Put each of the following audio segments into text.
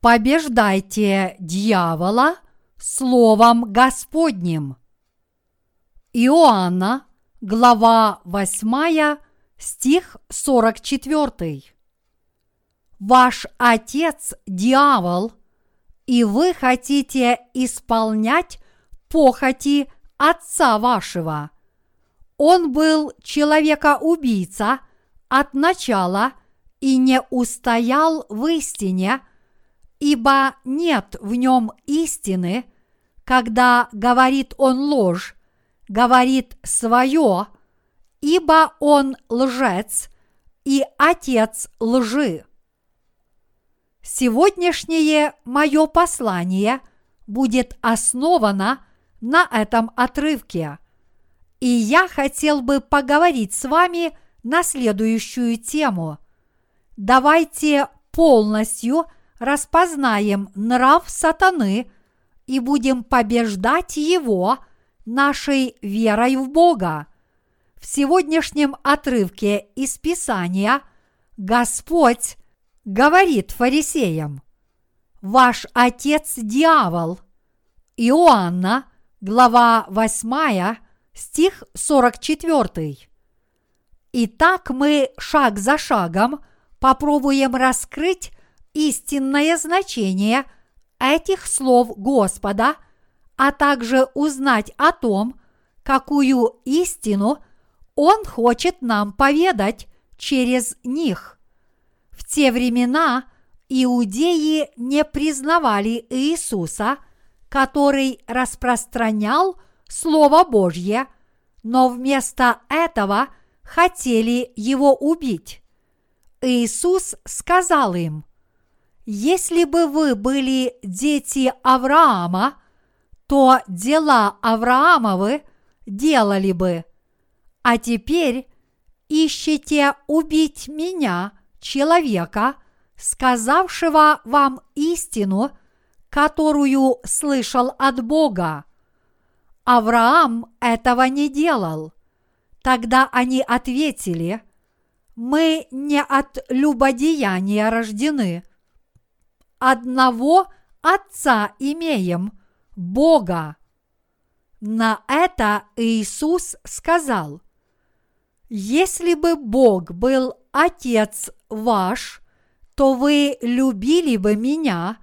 побеждайте дьявола Словом Господним. Иоанна, глава 8, стих 44. Ваш отец – дьявол, и вы хотите исполнять похоти отца вашего. Он был человека-убийца от начала и не устоял в истине, ибо нет в нем истины, когда говорит он ложь, говорит свое, ибо он лжец и отец лжи. Сегодняшнее мое послание будет основано на этом отрывке. И я хотел бы поговорить с вами на следующую тему. Давайте полностью распознаем нрав сатаны и будем побеждать его нашей верой в Бога. В сегодняшнем отрывке из Писания Господь говорит фарисеям, «Ваш отец дьявол». Иоанна, глава 8, стих 44. Итак, мы шаг за шагом попробуем раскрыть истинное значение этих слов Господа, а также узнать о том, какую истину Он хочет нам поведать через них. В те времена иудеи не признавали Иисуса, который распространял Слово Божье, но вместо этого хотели его убить. Иисус сказал им, «Если бы вы были дети Авраама, то дела Авраамовы делали бы, а теперь ищете убить меня – человека, сказавшего вам истину, которую слышал от Бога. Авраам этого не делал. Тогда они ответили, мы не от любодеяния рождены. Одного Отца имеем, Бога. На это Иисус сказал, если бы Бог был Отец ваш, то вы любили бы меня,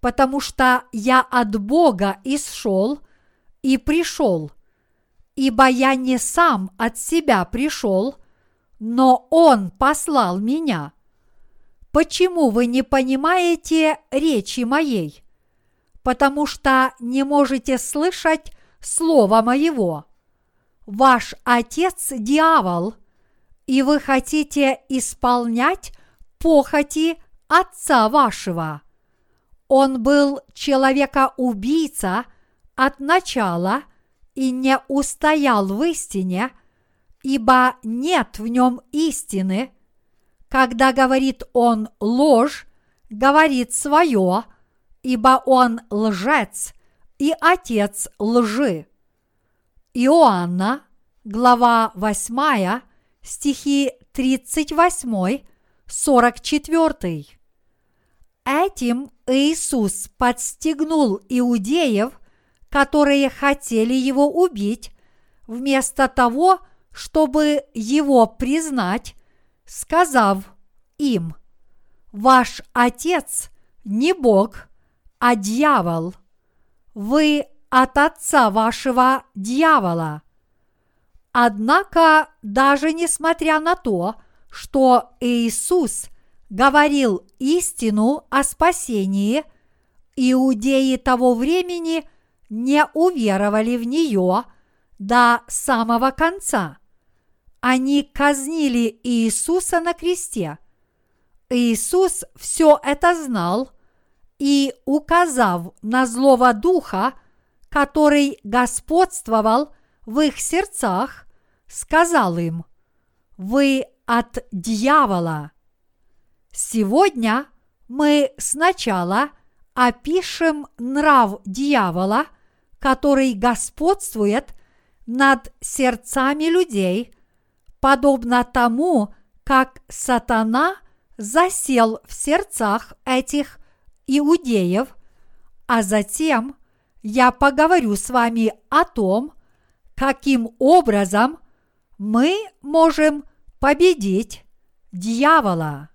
потому что я от Бога исшел и пришел, ибо я не сам от себя пришел, но Он послал меня. Почему вы не понимаете речи моей? Потому что не можете слышать слова моего. Ваш отец дьявол, и вы хотите исполнять похоти отца вашего. Он был человека-убийца от начала и не устоял в истине, ибо нет в нем истины. Когда говорит он ложь, говорит свое, ибо он лжец и отец лжи. Иоанна, глава 8, стихи 38, 44. Этим Иисус подстегнул иудеев, которые хотели его убить, вместо того, чтобы его признать, сказав им, «Ваш отец не Бог, а дьявол. Вы от отца вашего дьявола». Однако, даже несмотря на то, что Иисус говорил истину о спасении, иудеи того времени не уверовали в нее до самого конца. Они казнили Иисуса на кресте. Иисус все это знал и, указав на злого духа, который господствовал в их сердцах, сказал им, «Вы от дьявола». Сегодня мы сначала опишем нрав дьявола, который господствует над сердцами людей, подобно тому, как сатана засел в сердцах этих иудеев, а затем я поговорю с вами о том, каким образом мы можем победить дьявола.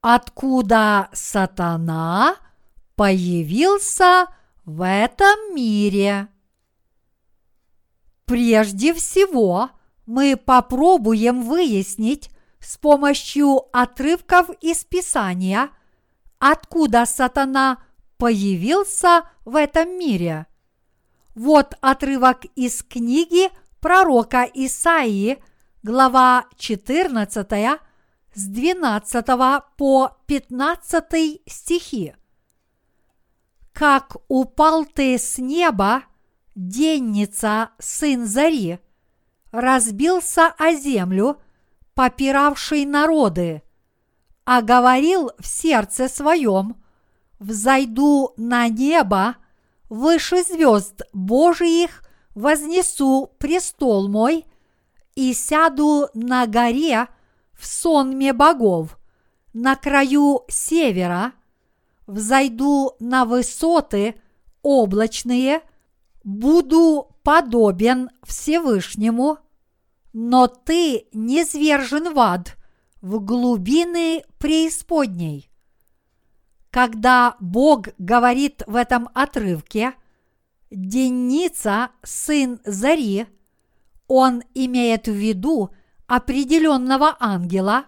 Откуда сатана появился в этом мире? Прежде всего, мы попробуем выяснить с помощью отрывков из Писания, откуда сатана появился в этом мире. Вот отрывок из книги пророка Исаии, глава 14, с 12 по 15 стихи. «Как упал ты с неба, денница, сын Зари, разбился о землю, попиравший народы, а говорил в сердце своем, «Взойду на небо, выше звезд Божиих вознесу престол мой и сяду на горе в сонме богов, на краю севера, взойду на высоты облачные, буду подобен Всевышнему, но ты не свержен в ад, в глубины преисподней. Когда Бог говорит в этом отрывке «Деница, сын Зари», он имеет в виду определенного ангела,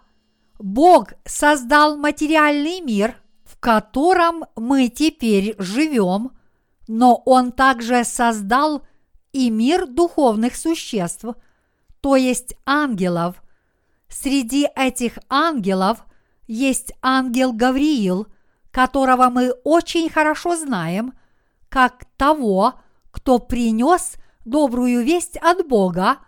Бог создал материальный мир, котором мы теперь живем, но Он также создал и мир духовных существ, то есть ангелов. Среди этих ангелов есть ангел Гавриил – которого мы очень хорошо знаем, как того, кто принес добрую весть от Бога,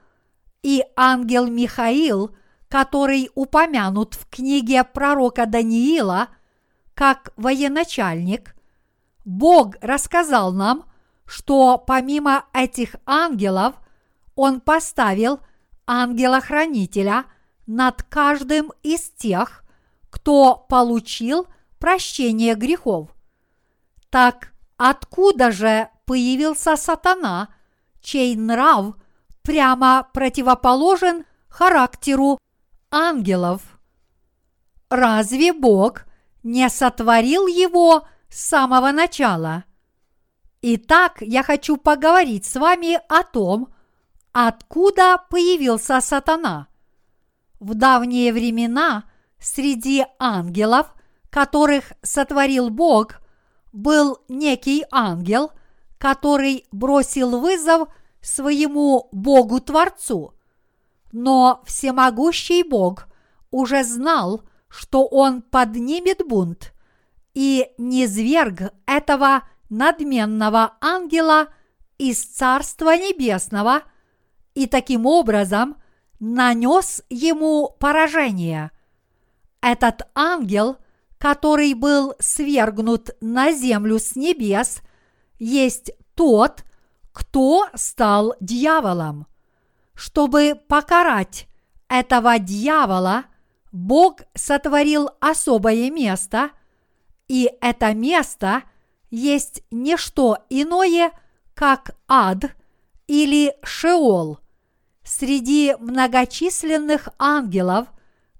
и ангел Михаил, который упомянут в книге пророка Даниила как военачальник, Бог рассказал нам, что помимо этих ангелов Он поставил ангела-хранителя над каждым из тех, кто получил – прощение грехов. Так откуда же появился сатана, чей нрав прямо противоположен характеру ангелов? Разве Бог не сотворил его с самого начала? Итак, я хочу поговорить с вами о том, откуда появился сатана. В давние времена среди ангелов которых сотворил Бог, был некий ангел, который бросил вызов своему Богу-творцу. Но всемогущий Бог уже знал, что он поднимет бунт и низверг этого надменного ангела из Царства Небесного и таким образом нанес ему поражение. Этот ангел – который был свергнут на землю с небес, есть тот, кто стал дьяволом. Чтобы покарать этого дьявола, Бог сотворил особое место, и это место есть не что иное, как ад или Шеол. Среди многочисленных ангелов,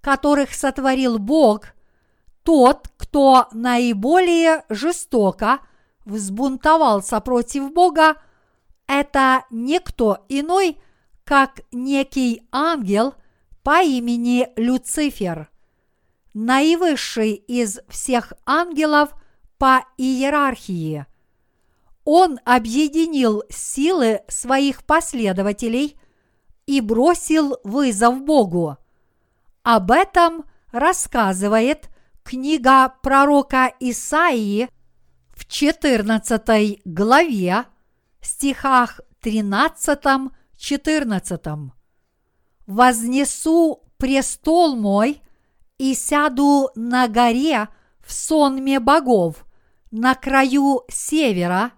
которых сотворил Бог – тот, кто наиболее жестоко взбунтовался против Бога, это никто иной, как некий ангел по имени Люцифер, наивысший из всех ангелов по иерархии. Он объединил силы своих последователей и бросил вызов Богу. Об этом рассказывает Книга пророка Исаии в 14 главе, стихах 13-14. «Вознесу престол мой и сяду на горе в сонме богов, на краю севера,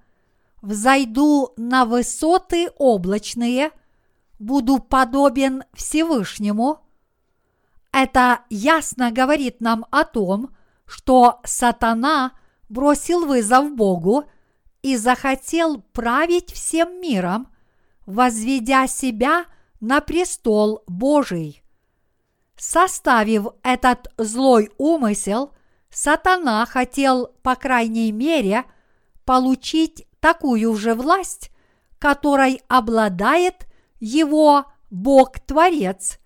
взойду на высоты облачные, буду подобен Всевышнему. Это ясно говорит нам о том, что сатана бросил вызов Богу и захотел править всем миром, возведя себя на престол Божий. Составив этот злой умысел, сатана хотел, по крайней мере, получить такую же власть, которой обладает его Бог-творец,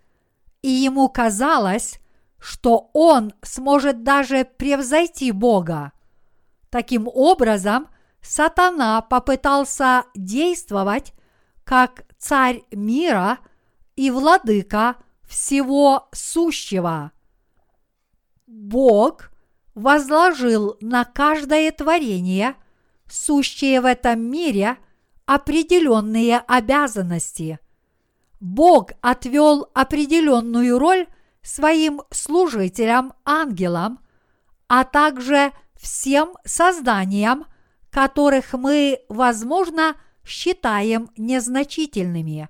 и ему казалось, что он сможет даже превзойти Бога. Таким образом, сатана попытался действовать как царь мира и владыка всего сущего. Бог возложил на каждое творение, сущее в этом мире, определенные обязанности. Бог отвел определенную роль своим служителям-ангелам, а также всем созданиям, которых мы, возможно, считаем незначительными.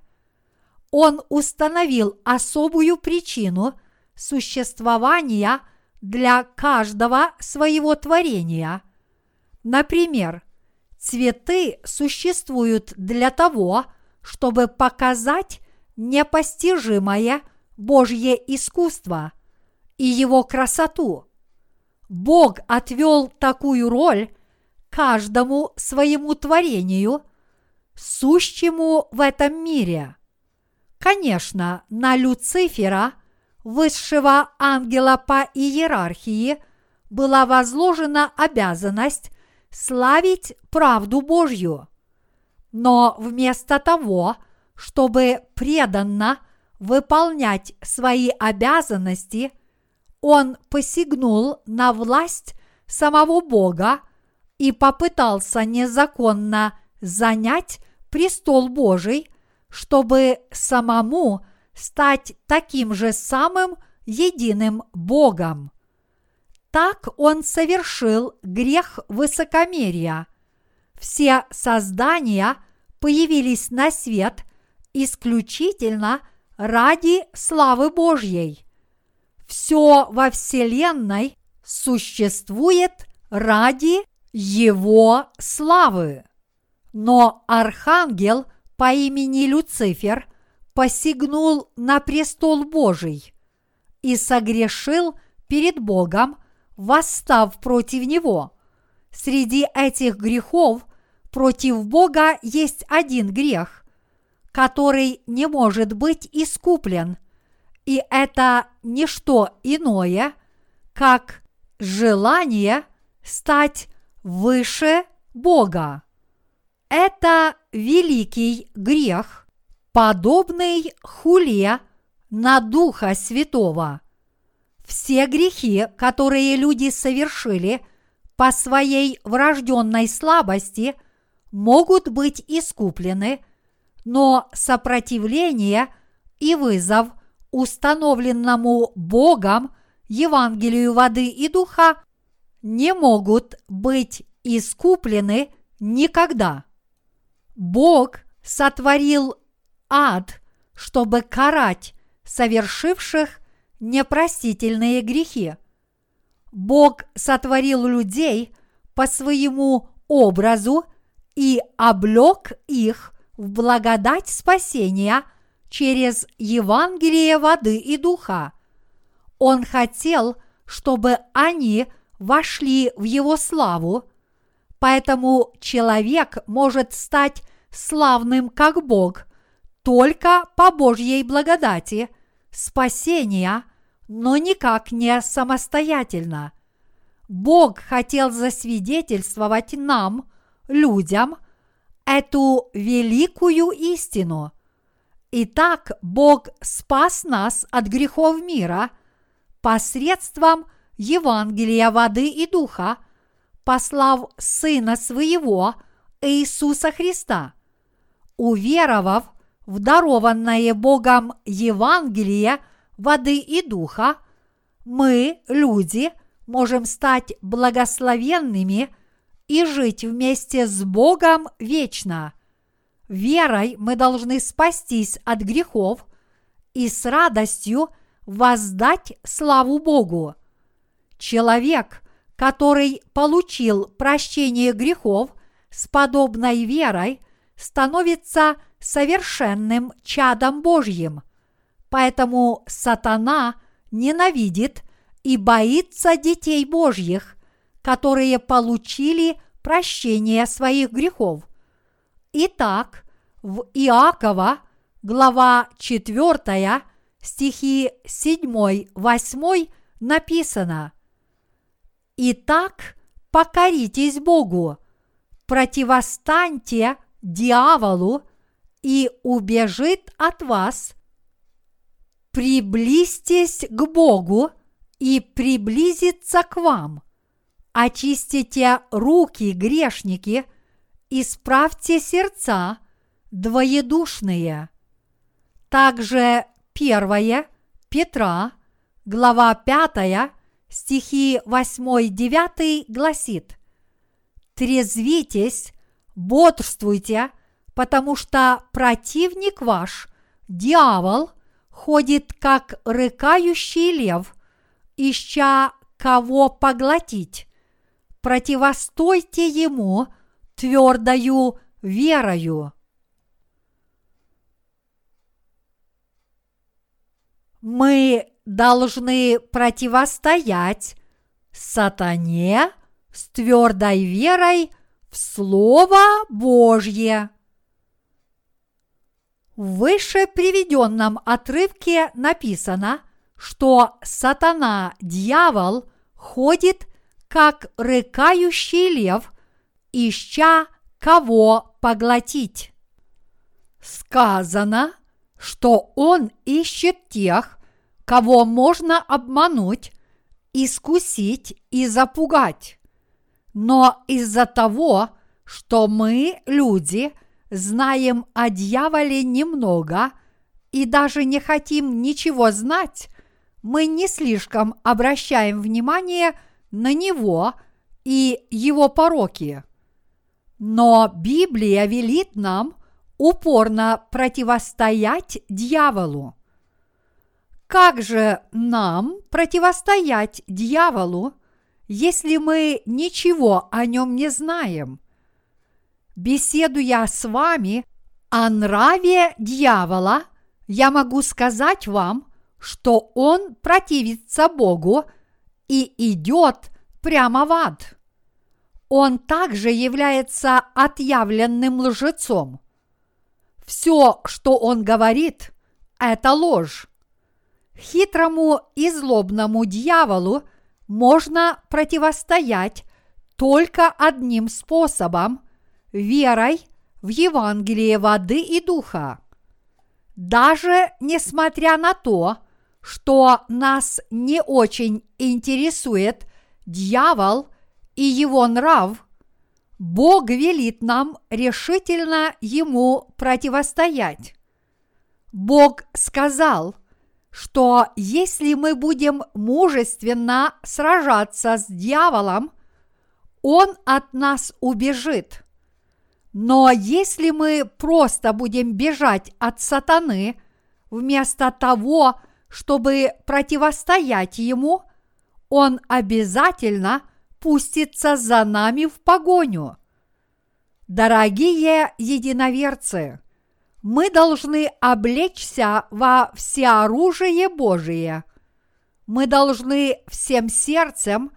Он установил особую причину существования для каждого своего творения. Например, цветы существуют для того, чтобы показать непостижимое Божье искусство и его красоту. Бог отвел такую роль каждому своему творению, сущему в этом мире. Конечно, на Люцифера, высшего ангела по иерархии, была возложена обязанность славить правду Божью. Но вместо того, чтобы преданно выполнять свои обязанности, он посягнул на власть самого Бога и попытался незаконно занять престол Божий, чтобы самому стать таким же самым единым Богом. Так он совершил грех высокомерия. Все создания появились на свет исключительно ради славы Божьей. Все во Вселенной существует ради Его славы. Но архангел по имени Люцифер посягнул на престол Божий и согрешил перед Богом, восстав против него. Среди этих грехов против Бога есть один грех, который не может быть искуплен, и это не что иное, как желание стать выше Бога. Это великий грех, подобный хуле на Духа Святого. Все грехи, которые люди совершили по своей врожденной слабости, могут быть искуплены – но сопротивление и вызов установленному Богом Евангелию воды и духа не могут быть искуплены никогда. Бог сотворил ад, чтобы карать совершивших непростительные грехи. Бог сотворил людей по своему образу и облек их в благодать спасения через Евангелие воды и духа. Он хотел, чтобы они вошли в Его славу, поэтому человек может стать славным как Бог только по Божьей благодати, спасения, но никак не самостоятельно. Бог хотел засвидетельствовать нам, людям, эту великую истину. Итак, Бог спас нас от грехов мира посредством Евангелия воды и духа, послав Сына Своего Иисуса Христа. Уверовав в дарованное Богом Евангелие воды и духа, мы, люди, можем стать благословенными – и жить вместе с Богом вечно. Верой мы должны спастись от грехов и с радостью воздать славу Богу. Человек, который получил прощение грехов с подобной верой, становится совершенным чадом Божьим. Поэтому сатана ненавидит и боится детей Божьих, которые получили прощение своих грехов. Итак, в Иакова, глава 4, стихи 7-8 написано «Итак, покоритесь Богу, противостаньте дьяволу, и убежит от вас. Приблизьтесь к Богу, и приблизится к вам. Очистите руки, грешники, исправьте сердца, двоедушные. Также первое Петра, глава 5, стихи 8-9 гласит «Трезвитесь, бодрствуйте, потому что противник ваш, дьявол, ходит как рыкающий лев, ища кого поглотить. Противостойте ему твердою верою. Мы должны противостоять сатане с твердой верой в Слово Божье. В выше приведенном отрывке написано, что сатана, дьявол, ходит как рыкающий лев, ища кого поглотить. Сказано, что он ищет тех, кого можно обмануть, искусить и запугать. Но из-за того, что мы, люди, знаем о дьяволе немного и даже не хотим ничего знать, мы не слишком обращаем внимание на него и его пороки. Но Библия велит нам упорно противостоять дьяволу. Как же нам противостоять дьяволу, если мы ничего о нем не знаем? Беседуя с вами о нраве дьявола, я могу сказать вам, что он противится Богу и идет прямо в ад. Он также является отъявленным лжецом. Все, что он говорит, это ложь. Хитрому и злобному дьяволу – можно противостоять только одним способом – верой в Евангелие воды и духа. Даже несмотря на то, что нас не очень интересует дьявол и его нрав, Бог велит нам решительно ему противостоять. Бог сказал – что если мы будем мужественно сражаться с дьяволом, он от нас убежит. Но если мы просто будем бежать от сатаны, вместо того, чтобы противостоять ему, он обязательно пустится за нами в погоню. Дорогие единоверцы, мы должны облечься во всеоружие Божие. Мы должны всем сердцем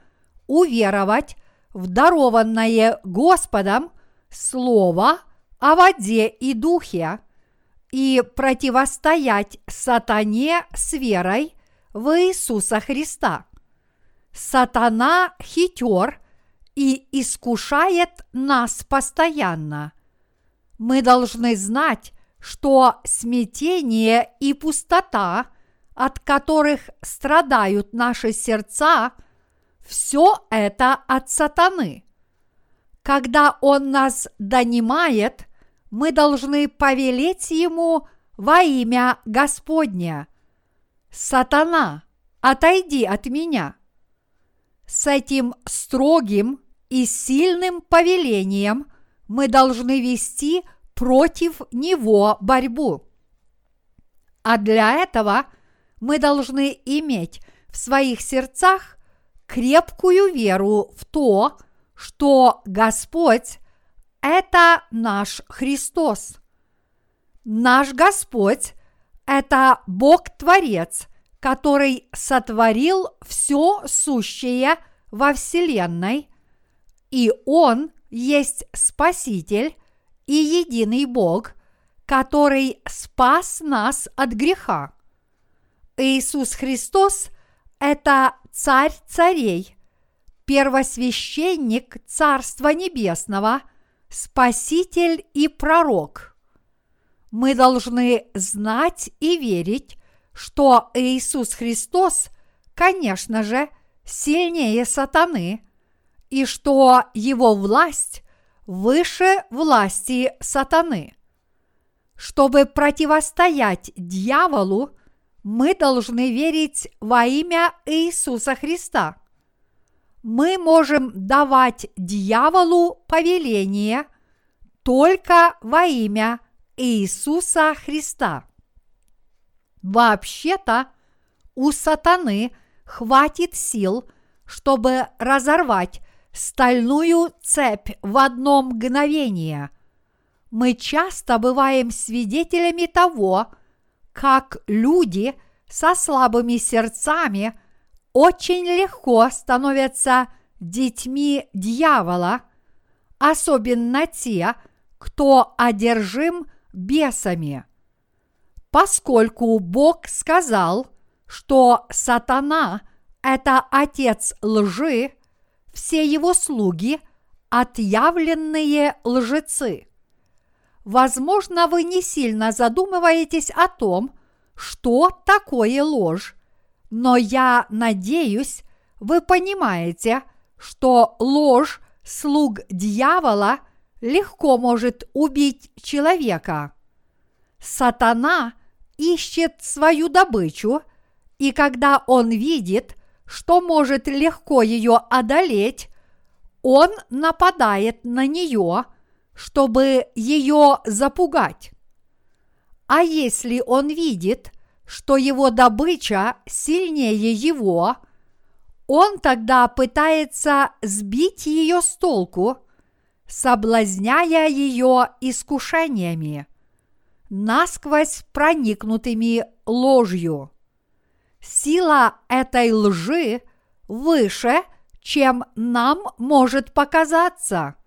уверовать в дарованное Господом Слово о воде и духе и противостоять сатане с верой в Иисуса Христа. Сатана хитер и искушает нас постоянно. Мы должны знать, что смятение и пустота, от которых страдают наши сердца, все это от сатаны. Когда он нас донимает, мы должны повелеть ему во имя Господня. Сатана, отойди от меня. С этим строгим и сильным повелением мы должны вести против него борьбу. А для этого мы должны иметь в своих сердцах крепкую веру в то, что Господь – это наш Христос. Наш Господь – это Бог-творец, который сотворил все сущее во Вселенной, и Он есть Спаситель и единый Бог, который спас нас от греха. Иисус Христос – это Царь царей, первосвященник Царства Небесного, Спаситель и Пророк. Мы должны знать и верить, что Иисус Христос, конечно же, сильнее сатаны, и что его власть выше власти сатаны. Чтобы противостоять дьяволу, мы должны верить во имя Иисуса Христа. Мы можем давать дьяволу повеление только во имя Иисуса Христа. Вообще-то у сатаны хватит сил, чтобы разорвать стальную цепь в одно мгновение. Мы часто бываем свидетелями того, как люди со слабыми сердцами очень легко становятся детьми дьявола, особенно те, кто одержим бесами. Поскольку Бог сказал, что сатана – это отец лжи, все его слуги – отъявленные лжецы. Возможно, вы не сильно задумываетесь о том, что такое ложь, но я надеюсь, вы понимаете, что ложь слуг дьявола легко может убить человека. Сатана ищет свою добычу, и когда он видит, что может легко ее одолеть, он нападает на нее – чтобы ее запугать. А если он видит, что его добыча сильнее его, он тогда пытается сбить ее с толку, соблазняя ее искушениями, насквозь проникнутыми ложью. Сила этой лжи выше, чем нам может показаться –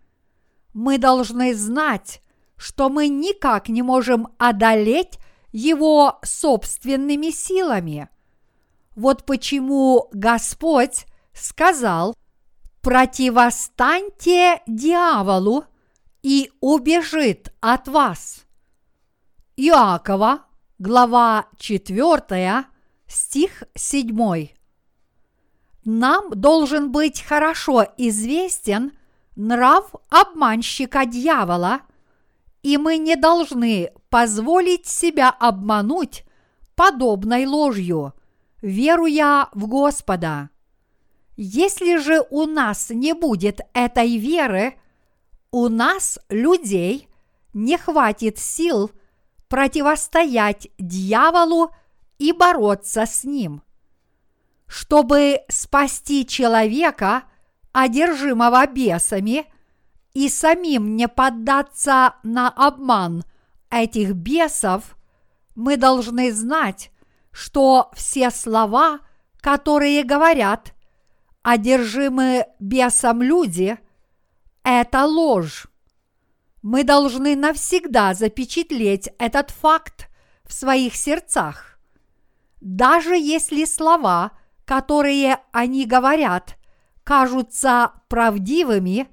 мы должны знать, что мы никак не можем одолеть его собственными силами. Вот почему Господь сказал, противостаньте дьяволу и убежит от вас. Иакова, глава 4, стих 7. Нам должен быть хорошо известен – нрав обманщика дьявола, и мы не должны позволить себя обмануть подобной ложью, веруя в Господа. Если же у нас не будет этой веры, у нас, людей, не хватит сил противостоять дьяволу и бороться с ним. Чтобы спасти человека – одержимого бесами, и самим не поддаться на обман этих бесов, мы должны знать, что все слова, которые говорят одержимы бесом люди, это ложь. Мы должны навсегда запечатлеть этот факт в своих сердцах. Даже если слова, которые они говорят, кажутся правдивыми,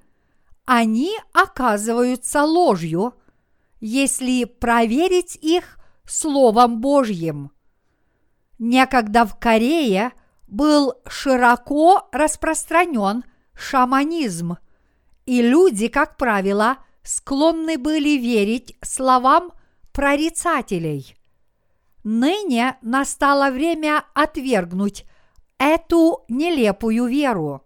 они оказываются ложью, если проверить их Словом Божьим. Некогда в Корее был широко распространен шаманизм, и люди, как правило, склонны были верить словам прорицателей. Ныне настало время отвергнуть эту нелепую веру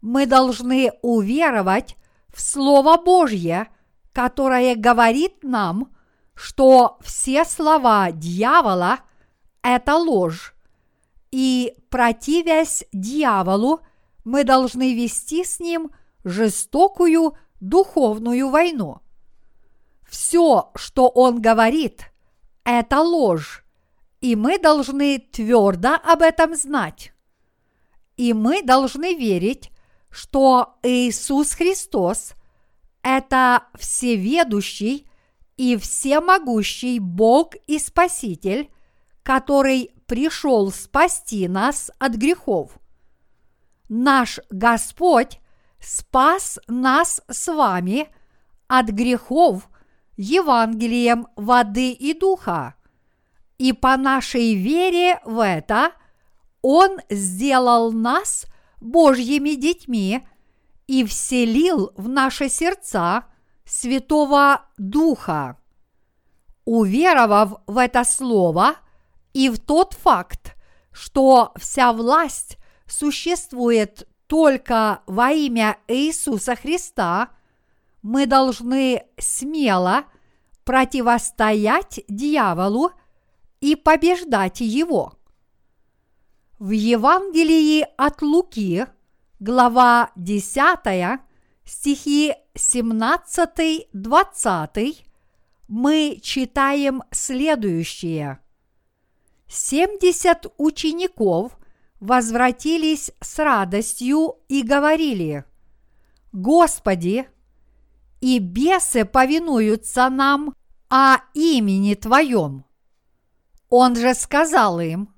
мы должны уверовать в Слово Божье, которое говорит нам, что все слова дьявола – это ложь, и, противясь дьяволу, мы должны вести с ним жестокую духовную войну. Все, что он говорит, это ложь, и мы должны твердо об этом знать. И мы должны верить, что Иисус Христос – это всеведущий и всемогущий Бог и Спаситель, который пришел спасти нас от грехов. Наш Господь спас нас с вами от грехов Евангелием воды и духа. И по нашей вере в это Он сделал нас Божьими детьми и вселил в наши сердца Святого Духа. Уверовав в это слово – и в тот факт, что вся власть существует только во имя Иисуса Христа, мы должны смело противостоять дьяволу и побеждать его. В Евангелии от Луки, глава 10, стихи 17-20, мы читаем следующее – Семьдесят учеников возвратились с радостью и говорили, «Господи, и бесы повинуются нам о имени Твоем». Он же сказал им,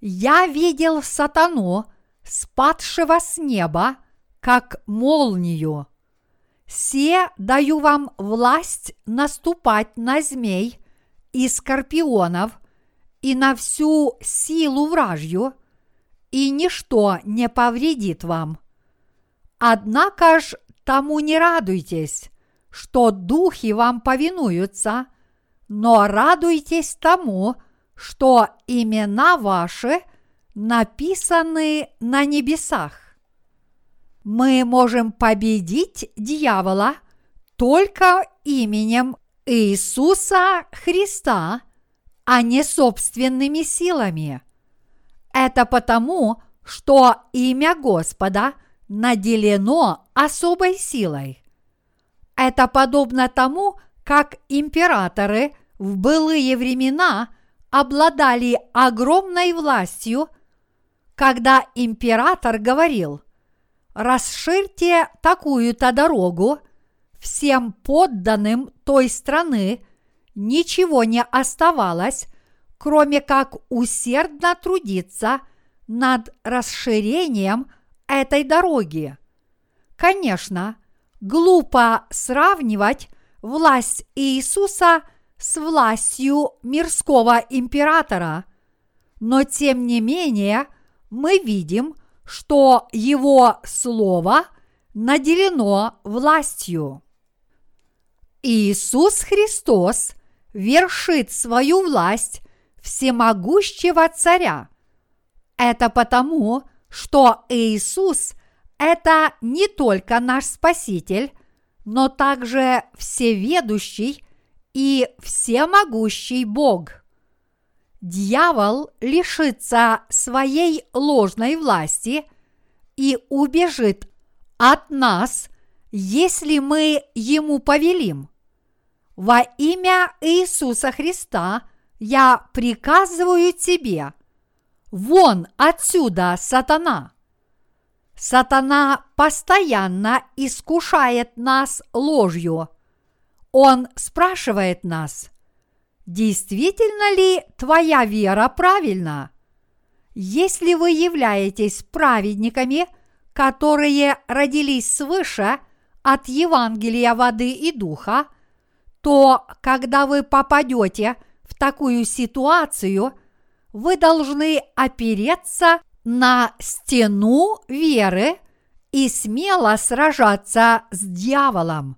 «Я видел сатану, спадшего с неба, как молнию. Се даю вам власть наступать на змей и скорпионов – и на всю силу вражью, и ничто не повредит вам. Однако ж тому не радуйтесь, что духи вам повинуются, но радуйтесь тому, что имена ваши написаны на небесах. Мы можем победить дьявола только именем Иисуса Христа – а не собственными силами. Это потому, что имя Господа наделено особой силой. Это подобно тому, как императоры в былые времена обладали огромной властью, когда император говорил «Расширьте такую-то дорогу, всем подданным той страны ничего не оставалось, кроме как усердно трудиться над расширением этой дороги. Конечно, глупо сравнивать власть Иисуса с властью мирского императора, но тем не менее мы видим, что его слово наделено властью. Иисус Христос вершит свою власть всемогущего царя. Это потому, что Иисус – это не только наш Спаситель, но также всеведущий и всемогущий Бог. Дьявол лишится своей ложной власти и убежит от нас, если мы ему повелим – во имя Иисуса Христа я приказываю тебе, вон отсюда, сатана. Сатана постоянно искушает нас ложью. Он спрашивает нас, действительно ли твоя вера правильна? Если вы являетесь праведниками, которые родились свыше от Евангелия воды и духа – то когда вы попадете в такую ситуацию, вы должны опереться на стену веры и смело сражаться с дьяволом.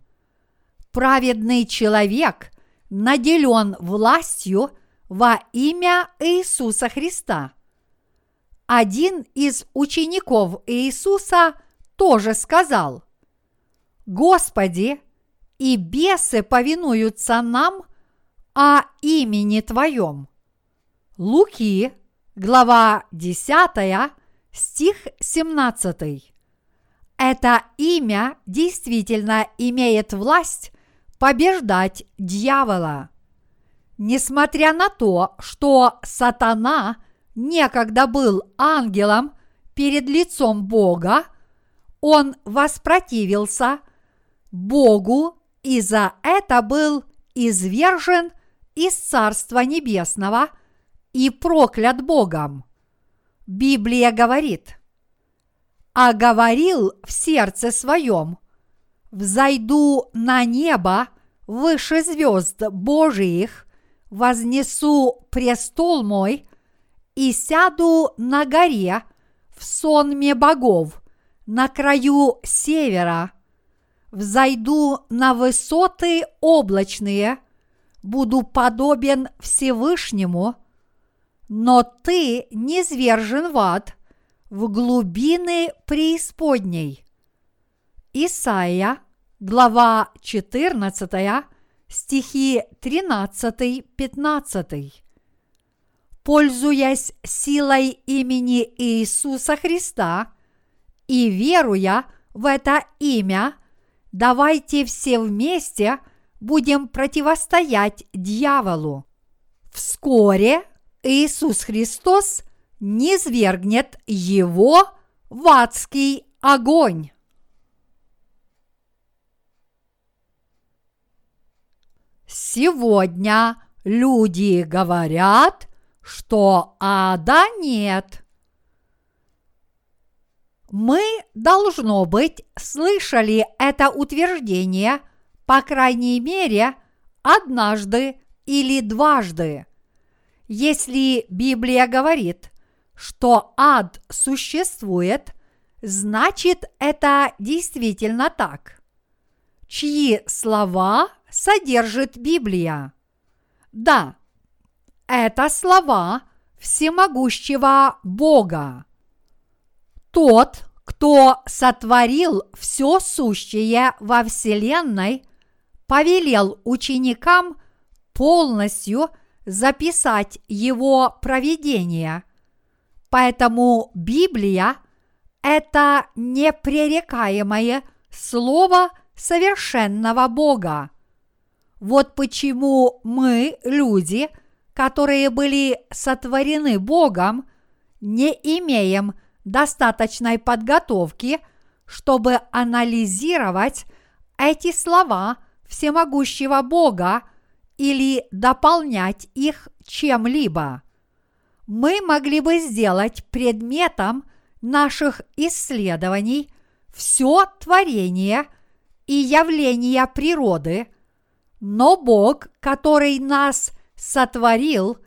Праведный человек наделен властью во имя Иисуса Христа. Один из учеников Иисуса тоже сказал, «Господи, и бесы повинуются нам о имени Твоем. Луки, глава 10, стих 17. Это имя действительно имеет власть побеждать дьявола. Несмотря на то, что сатана некогда был ангелом перед лицом Бога, он воспротивился Богу и за это был извержен из Царства Небесного и проклят Богом. Библия говорит, «А говорил в сердце своем, взойду на небо выше звезд Божиих, вознесу престол мой и сяду на горе в сонме богов на краю севера, взойду на высоты облачные, буду подобен Всевышнему, но ты не звержен в ад, в глубины преисподней. Исайя, глава 14, стихи 13-15. Пользуясь силой имени Иисуса Христа и веруя в это имя, давайте все вместе будем противостоять дьяволу. Вскоре Иисус Христос низвергнет его в адский огонь. Сегодня люди говорят, что ада нет. Мы, должно быть, слышали это утверждение, по крайней мере, однажды или дважды. Если Библия говорит, что ад существует, значит это действительно так. Чьи слова содержит Библия? Да, это слова всемогущего Бога. Тот, кто сотворил все сущее во Вселенной, повелел ученикам полностью записать его проведение. Поэтому Библия – это непререкаемое слово совершенного Бога. Вот почему мы, люди, которые были сотворены Богом, не имеем достаточной подготовки, чтобы анализировать эти слова всемогущего Бога или дополнять их чем-либо. Мы могли бы сделать предметом наших исследований все творение и явления природы, но Бог, который нас сотворил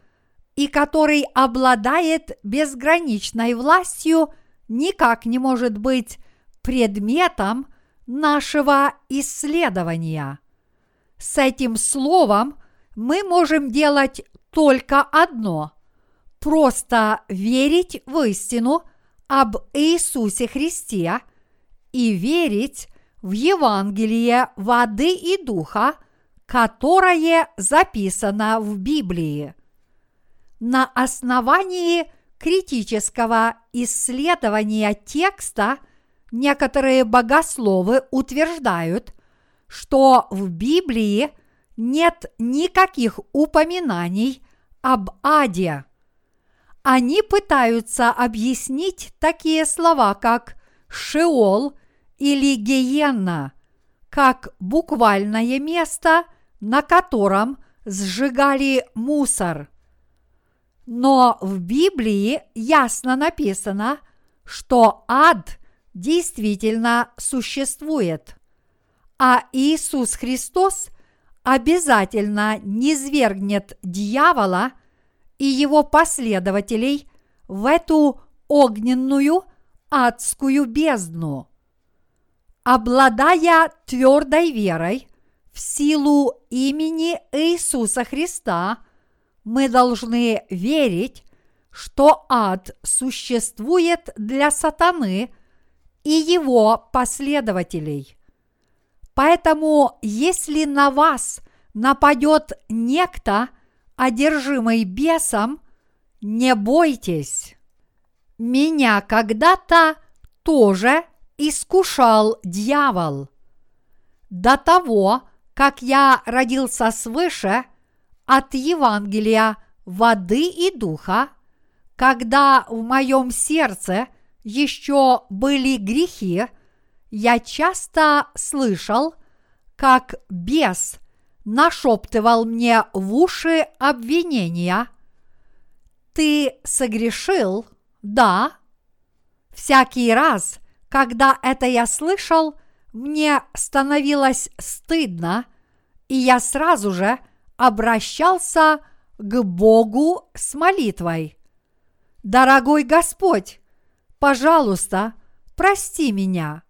и который обладает безграничной властью, никак не может быть предметом нашего исследования. С этим словом мы можем делать только одно – просто верить в истину об Иисусе Христе и верить в Евангелие воды и духа, которое записано в Библии. На основании критического исследования текста некоторые богословы утверждают, что в Библии – нет никаких упоминаний об аде. Они пытаются объяснить такие слова, как Шеол или Гиенна, как буквальное место, на котором сжигали мусор. Но в Библии ясно написано, что ад действительно существует. А Иисус Христос обязательно низвергнет дьявола и его последователей в эту огненную адскую бездну. Обладая твердой верой в силу имени Иисуса Христа, мы должны верить, что ад существует для сатаны и его последователей – Поэтому, если на вас нападет некто, одержимый бесом, не бойтесь. Меня когда-то тоже искушал дьявол. До того, как я родился свыше от Евангелия воды и духа, когда в моем сердце еще были грехи, я часто слышал, как бес нашептывал мне в уши обвинения. Ты согрешил, да? Всякий раз, когда это я слышал, мне становилось стыдно, и я сразу же обращался к Богу с молитвой. Дорогой Господь, пожалуйста, прости меня.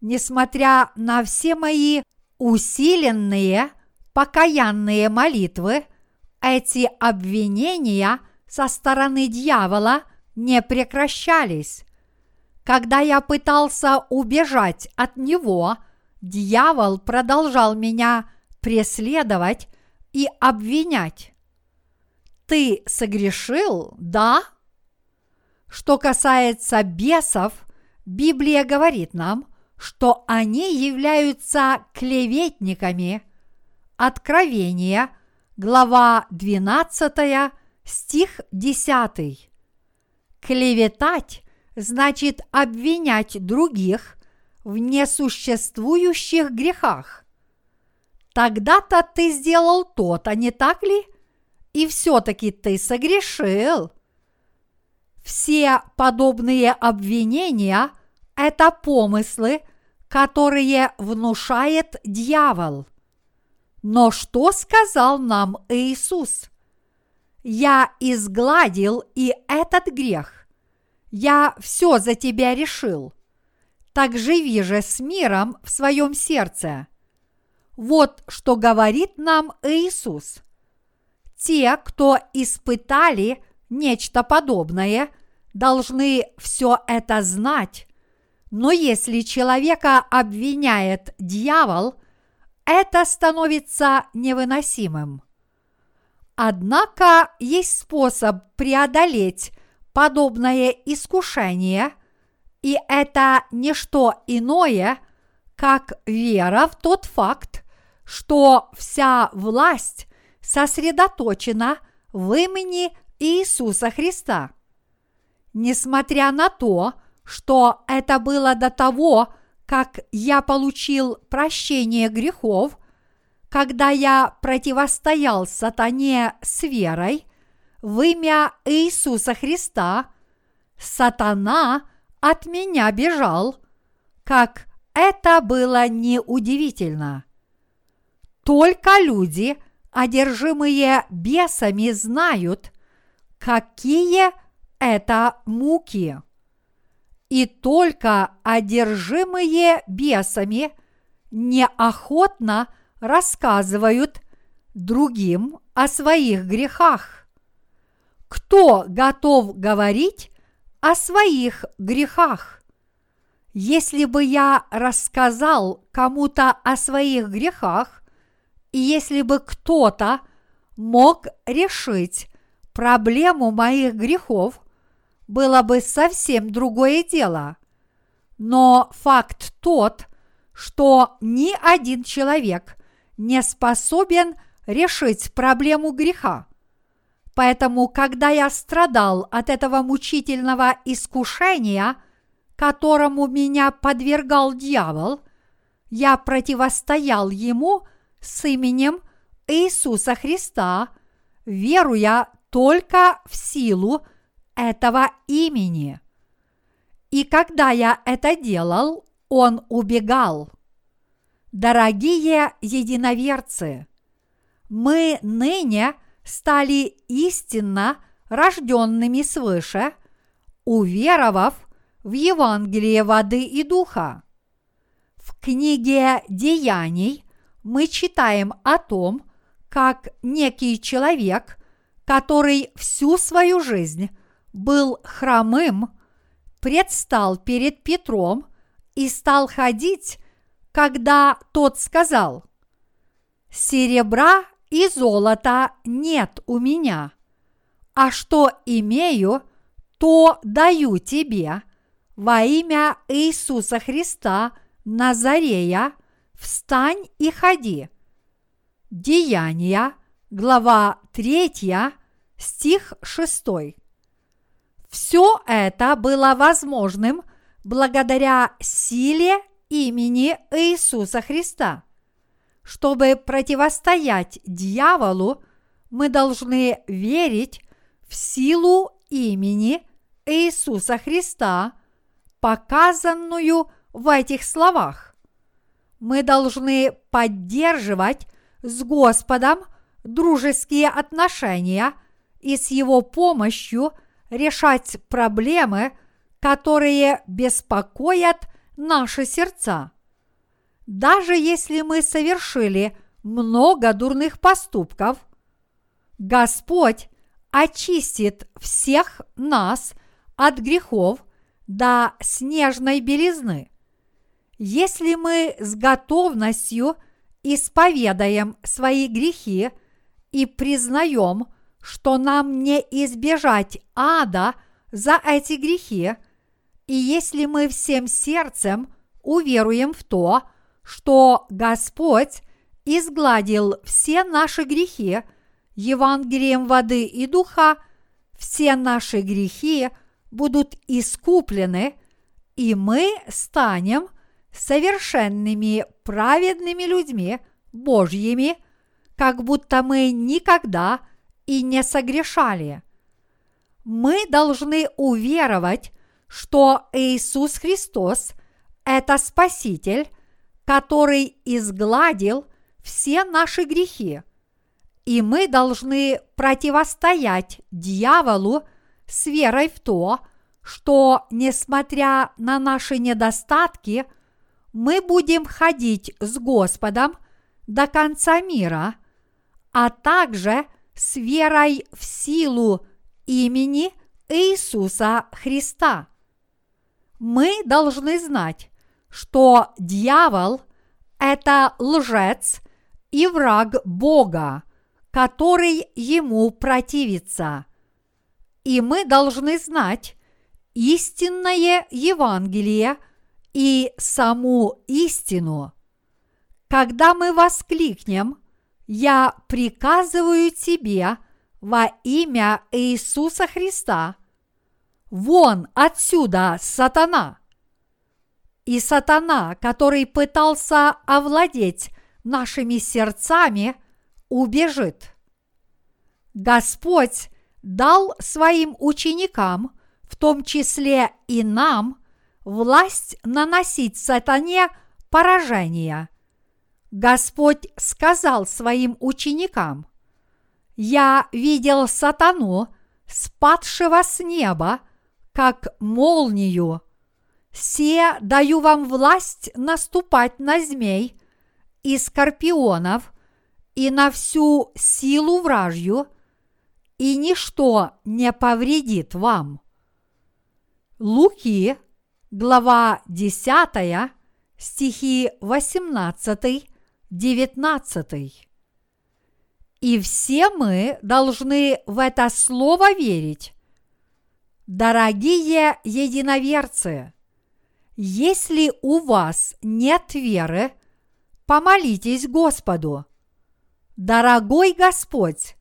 Несмотря на все мои усиленные, покаянные молитвы, эти обвинения со стороны дьявола не прекращались. Когда я пытался убежать от него, дьявол продолжал меня преследовать и обвинять. Ты согрешил, да? Что касается бесов, Библия говорит нам, что они являются клеветниками. Откровение, глава 12, стих 10. Клеветать значит обвинять других в несуществующих грехах. Тогда-то ты сделал то-то, не так ли? И все-таки ты согрешил. Все подобные обвинения – это помыслы, которые внушает дьявол. Но что сказал нам Иисус? Я изгладил и этот грех я все за тебя решил. Так живи же с миром в своем сердце. Вот что говорит нам Иисус. Те, кто испытали нечто подобное, должны все это знать. Но если человека обвиняет дьявол, это становится невыносимым. Однако есть способ преодолеть подобное искушение, и это не что иное, как вера в тот факт, что вся власть сосредоточена в имени Иисуса Христа. Несмотря на то, что это было до того, как я получил прощение грехов, когда я противостоял сатане с верой, в имя Иисуса Христа, сатана от меня бежал, как это было неудивительно. Только люди, одержимые бесами, знают, какие это муки. И только одержимые бесами неохотно рассказывают другим о своих грехах кто готов говорить о своих грехах? Если бы я рассказал кому-то о своих грехах, и если бы кто-то мог решить проблему моих грехов, было бы совсем другое дело. Но факт тот, что ни один человек не способен решить проблему греха. Поэтому, когда я страдал от этого мучительного искушения, которому меня подвергал дьявол, я противостоял ему с именем Иисуса Христа, веруя только в силу этого имени. И когда я это делал, он убегал. Дорогие единоверцы, мы ныне – стали истинно рожденными свыше, уверовав в Евангелие воды и духа. В книге Деяний мы читаем о том, как некий человек, который всю свою жизнь был хромым, предстал перед Петром и стал ходить, когда тот сказал, «Серебра и золота нет у меня, а что имею, то даю тебе во имя Иисуса Христа Назарея, встань и ходи. Деяния, глава 3, стих 6. Все это было возможным благодаря силе имени Иисуса Христа. Чтобы противостоять дьяволу, мы должны верить в силу имени Иисуса Христа, показанную в этих словах. Мы должны поддерживать с Господом дружеские отношения и с Его помощью решать проблемы, которые беспокоят наши сердца. Даже если мы совершили много дурных поступков, Господь очистит всех нас от грехов до снежной белизны. Если мы с готовностью исповедаем свои грехи и признаем, что нам не избежать ада за эти грехи, и если мы всем сердцем уверуем в то, что Господь изгладил все наши грехи – Евангелием воды и духа все наши грехи будут искуплены, и мы станем совершенными праведными людьми Божьими, как будто мы никогда и не согрешали. Мы должны уверовать, что Иисус Христос – это Спаситель, который изгладил все наши грехи – и мы должны противостоять дьяволу с верой в то, что, несмотря на наши недостатки, мы будем ходить с Господом до конца мира, а также с верой в силу имени Иисуса Христа. Мы должны знать, что дьявол – это лжец и враг Бога, который ему противится. И мы должны знать истинное Евангелие и саму истину. Когда мы воскликнем «Я приказываю тебе во имя Иисуса Христа», вон отсюда, сатана! И сатана, который пытался овладеть нашими сердцами – убежит. Господь дал своим ученикам, в том числе и нам, власть наносить сатане поражение. Господь сказал своим ученикам, «Я видел сатану, спадшего с неба, как молнию. Се даю вам власть наступать на змей и скорпионов и на всю силу вражью, и ничто не повредит вам. Луки, глава 10, стихи 18-19. И все мы должны в это слово верить. Дорогие единоверцы, если у вас нет веры, помолитесь Господу – Дорогой Господь,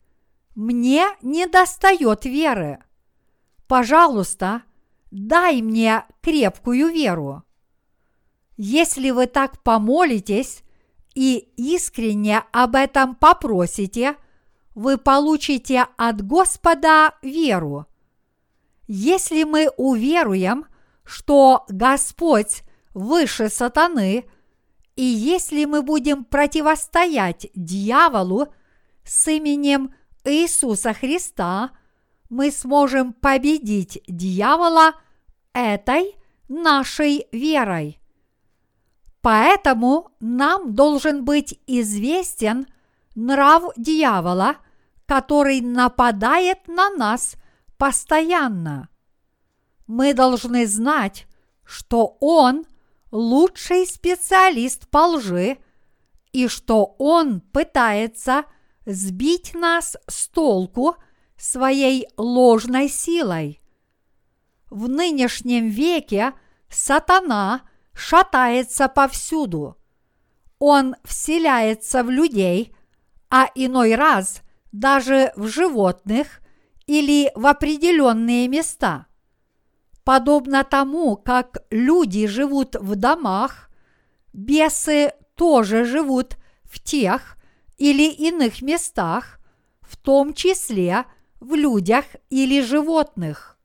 мне не достает веры. Пожалуйста, дай мне крепкую веру. Если вы так помолитесь и искренне об этом попросите, вы получите от Господа веру. Если мы уверуем, что Господь выше сатаны – и если мы будем противостоять дьяволу с именем Иисуса Христа, мы сможем победить дьявола этой нашей верой. Поэтому нам должен быть известен нрав дьявола, который нападает на нас постоянно. Мы должны знать, что он – лучший специалист по лжи и что он пытается сбить нас с толку своей ложной силой. В нынешнем веке сатана шатается повсюду. Он вселяется в людей, а иной раз даже в животных или в определенные места. Подобно тому, как люди живут в домах, бесы тоже живут в тех или иных местах, в том числе в людях или животных.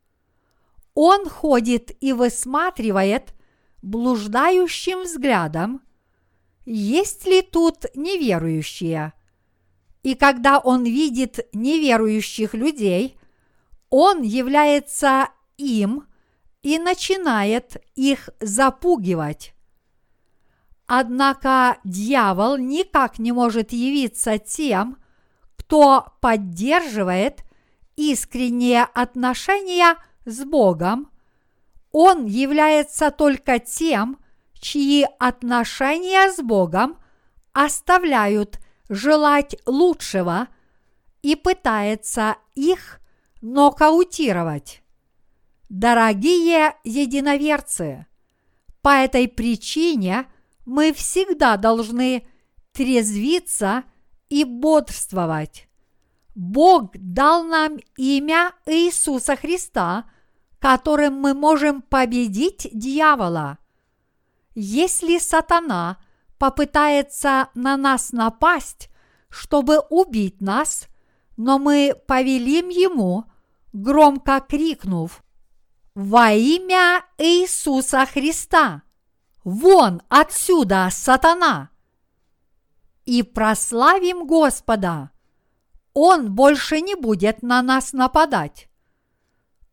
Он ходит и высматривает блуждающим взглядом, есть ли тут неверующие. И когда он видит неверующих людей, он является им и начинает их запугивать. Однако дьявол никак не может явиться тем, кто поддерживает искренние отношения с Богом, он является только тем, чьи отношения с Богом оставляют желать лучшего и пытается их нокаутировать. Дорогие единоверцы, по этой причине мы всегда должны трезвиться и бодрствовать. Бог дал нам имя Иисуса Христа, которым мы можем победить дьявола. Если сатана попытается на нас напасть, чтобы убить нас, но мы повелим ему, громко крикнув «Во имя Иисуса Христа! Вон отсюда, сатана!» и прославим Господа. Он больше не будет на нас нападать.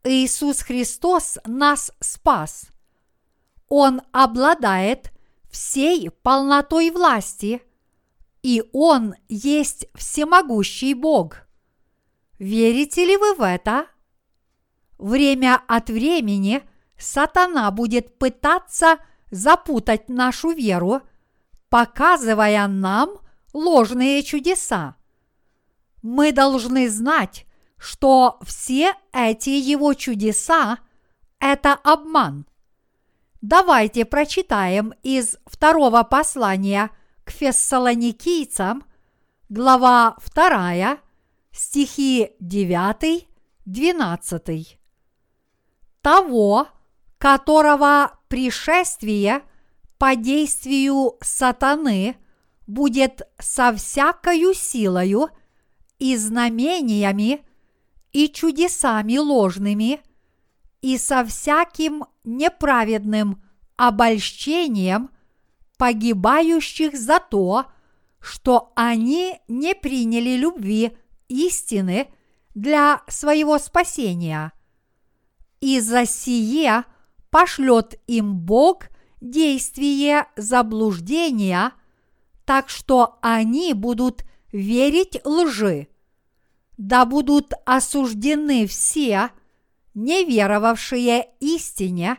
Иисус Христос нас спас. Он обладает всей полнотой власти, и Он есть всемогущий Бог. Верите ли вы в это? Время от времени сатана будет пытаться запутать нашу веру – показывая нам ложные чудеса. Мы должны знать, что все эти его чудеса – это обман. Давайте прочитаем из второго послания к фессалоникийцам, глава 2, стихи 9-12. Того, которого пришествие по действию сатаны будет со всякою силою и знамениями и чудесами ложными и со всяким неправедным обольщением погибающих за то, что они не приняли любви истины для своего спасения. И за сие пошлет им Бог – действие заблуждения, так что они будут верить лжи. Да будут осуждены все, не веровавшие истине,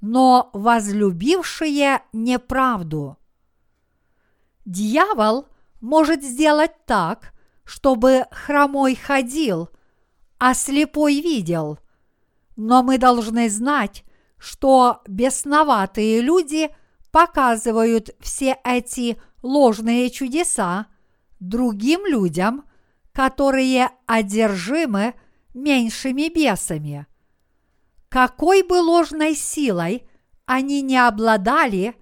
но возлюбившие неправду. Дьявол может сделать так, чтобы хромой ходил, а слепой видел. Но мы должны знать, что бесноватые люди показывают все эти ложные чудеса другим людям, которые одержимы меньшими бесами. Какой бы ложной силой они не обладали,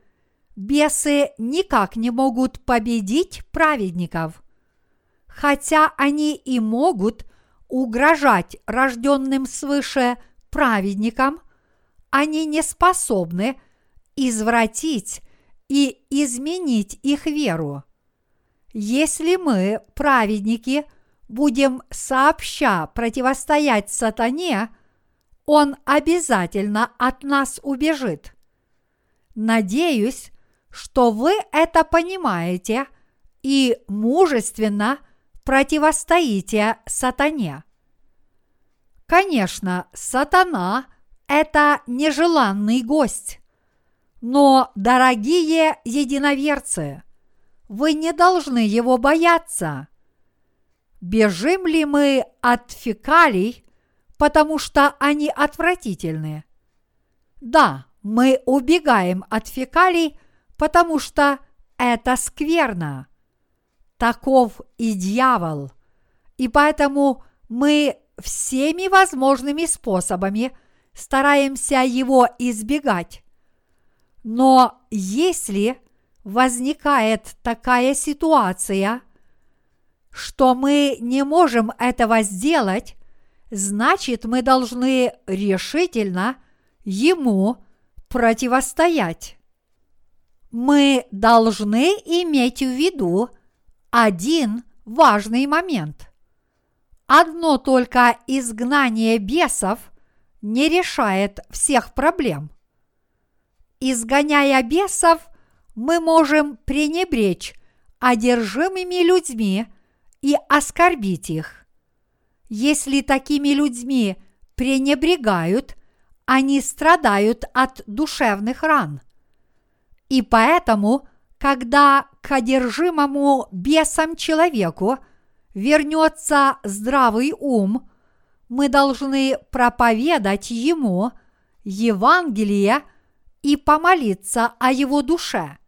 бесы никак не могут победить праведников. Хотя они и могут угрожать рожденным свыше праведникам, они не способны извратить и изменить их веру. Если мы, праведники, будем сообща противостоять сатане, он обязательно от нас убежит. Надеюсь, что вы это понимаете и мужественно противостоите сатане. Конечно, сатана это нежеланный гость. Но, дорогие единоверцы, вы не должны его бояться. Бежим ли мы от фекалий, потому что они отвратительны? Да, мы убегаем от фекалий, потому что это скверно. Таков и дьявол. И поэтому мы всеми возможными способами стараемся его избегать. Но если возникает такая ситуация, что мы не можем этого сделать, значит мы должны решительно ему противостоять. Мы должны иметь в виду один важный момент. Одно только изгнание бесов не решает всех проблем. Изгоняя бесов, мы можем пренебречь одержимыми людьми и оскорбить их. Если такими людьми пренебрегают, они страдают от душевных ран. И поэтому, когда к одержимому бесам человеку вернется здравый ум, мы должны проповедать ему Евангелие и помолиться о его душе.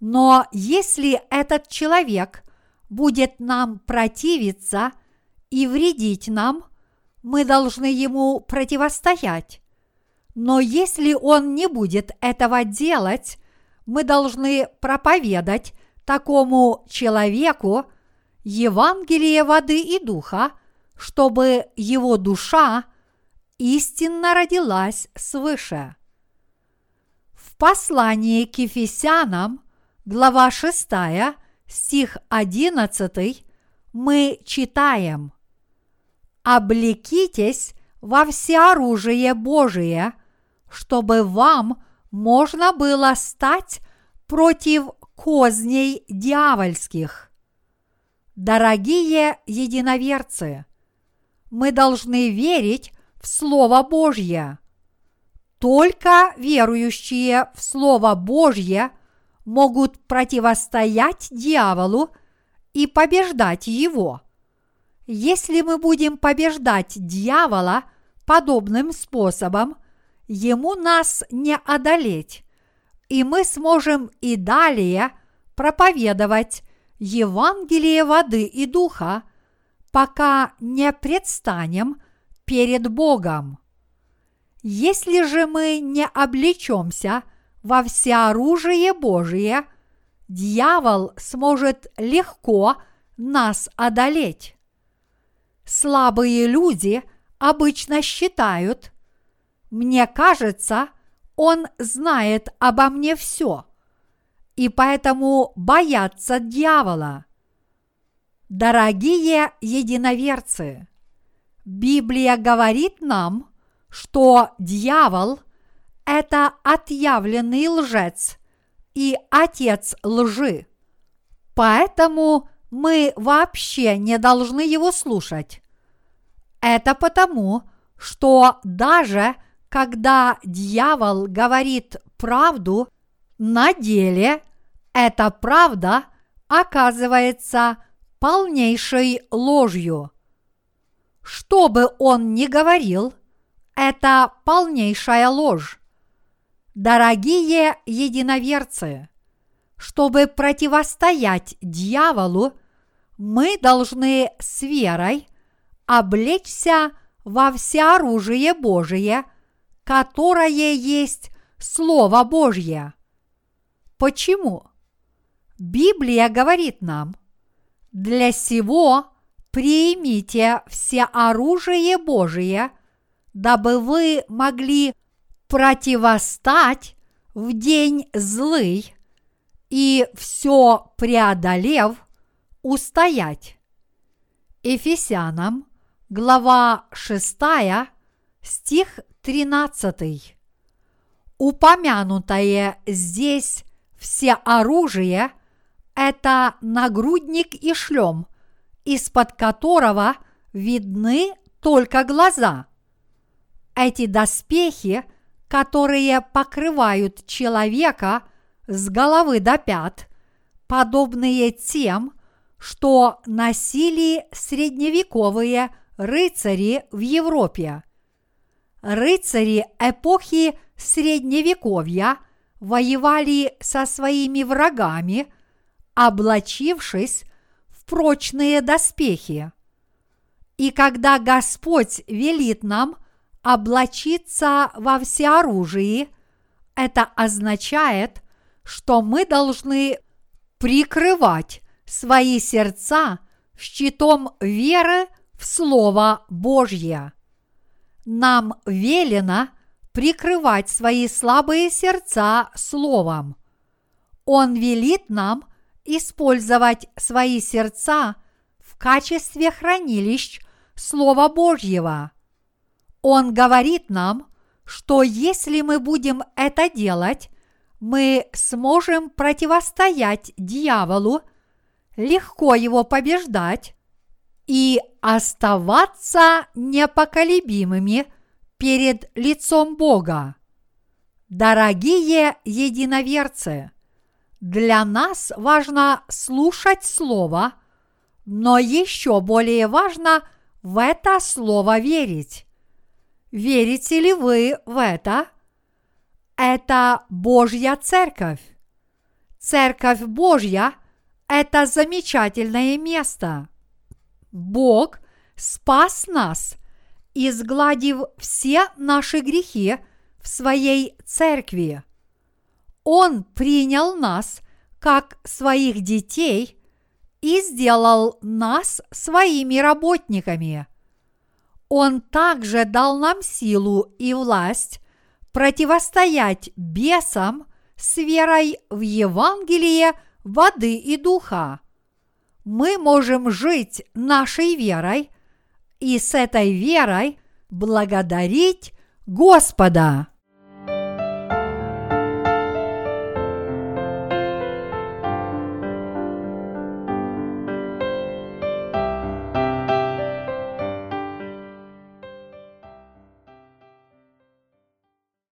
Но если этот человек будет нам противиться и вредить нам, мы должны ему противостоять. Но если он не будет этого делать, мы должны проповедать такому человеку Евангелие воды и духа, чтобы его душа истинно родилась свыше. В послании к Ефесянам, глава 6, стих 11, мы читаем «Облекитесь во всеоружие Божие, чтобы вам можно было стать против козней дьявольских». Дорогие единоверцы, мы должны верить в Слово Божье. Только верующие в Слово Божье могут противостоять дьяволу и побеждать его. Если мы будем побеждать дьявола подобным способом, ему нас не одолеть, и мы сможем и далее проповедовать Евангелие воды и духа, пока не предстанем перед Богом. Если же мы не облечемся – во всеоружие Божие, дьявол сможет легко нас одолеть. Слабые люди обычно считают, мне кажется, он знает обо мне все, и поэтому боятся дьявола. Дорогие единоверцы, Библия говорит нам, что дьявол – это отъявленный лжец и отец лжи. Поэтому мы вообще не должны его слушать. Это потому, что даже когда дьявол говорит правду, на деле эта правда оказывается полнейшей ложью. Что бы он ни говорил, это полнейшая ложь. Дорогие единоверцы, чтобы противостоять дьяволу, мы должны с верой облечься во всеоружие Божие, которое есть Слово Божье. Почему? Библия говорит нам, для сего примите все оружие Божие, дабы вы могли противостать в день злый и все преодолев, устоять. Ефесянам, глава 6, стих 13. Упомянутое здесь все оружие – это нагрудник и шлем, из-под которого видны только глаза. Эти доспехи – которые покрывают человека с головы до пят, подобные тем, что носили средневековые рыцари в Европе. Рыцари эпохи Средневековья воевали со своими врагами, облачившись в прочные доспехи. И когда Господь велит нам облачиться во всеоружии, это означает, что мы должны прикрывать свои сердца щитом веры в Слово Божье. Нам велено прикрывать свои слабые сердца Словом. Он велит нам использовать свои сердца в качестве хранилищ Слова Божьего. Он говорит нам, что если мы будем это делать, мы сможем противостоять дьяволу, легко его побеждать и оставаться непоколебимыми перед лицом Бога. Дорогие единоверцы, для нас важно слушать Слово, но еще более важно в это Слово верить. Верите ли вы в это? Это Божья Церковь. Церковь Божья – это замечательное место. Бог спас нас, изгладив все наши грехи в своей церкви. Он принял нас как своих детей и сделал нас своими работниками – он также дал нам силу и власть противостоять бесам с верой в Евангелие воды и духа. Мы можем жить нашей верой и с этой верой благодарить Господа.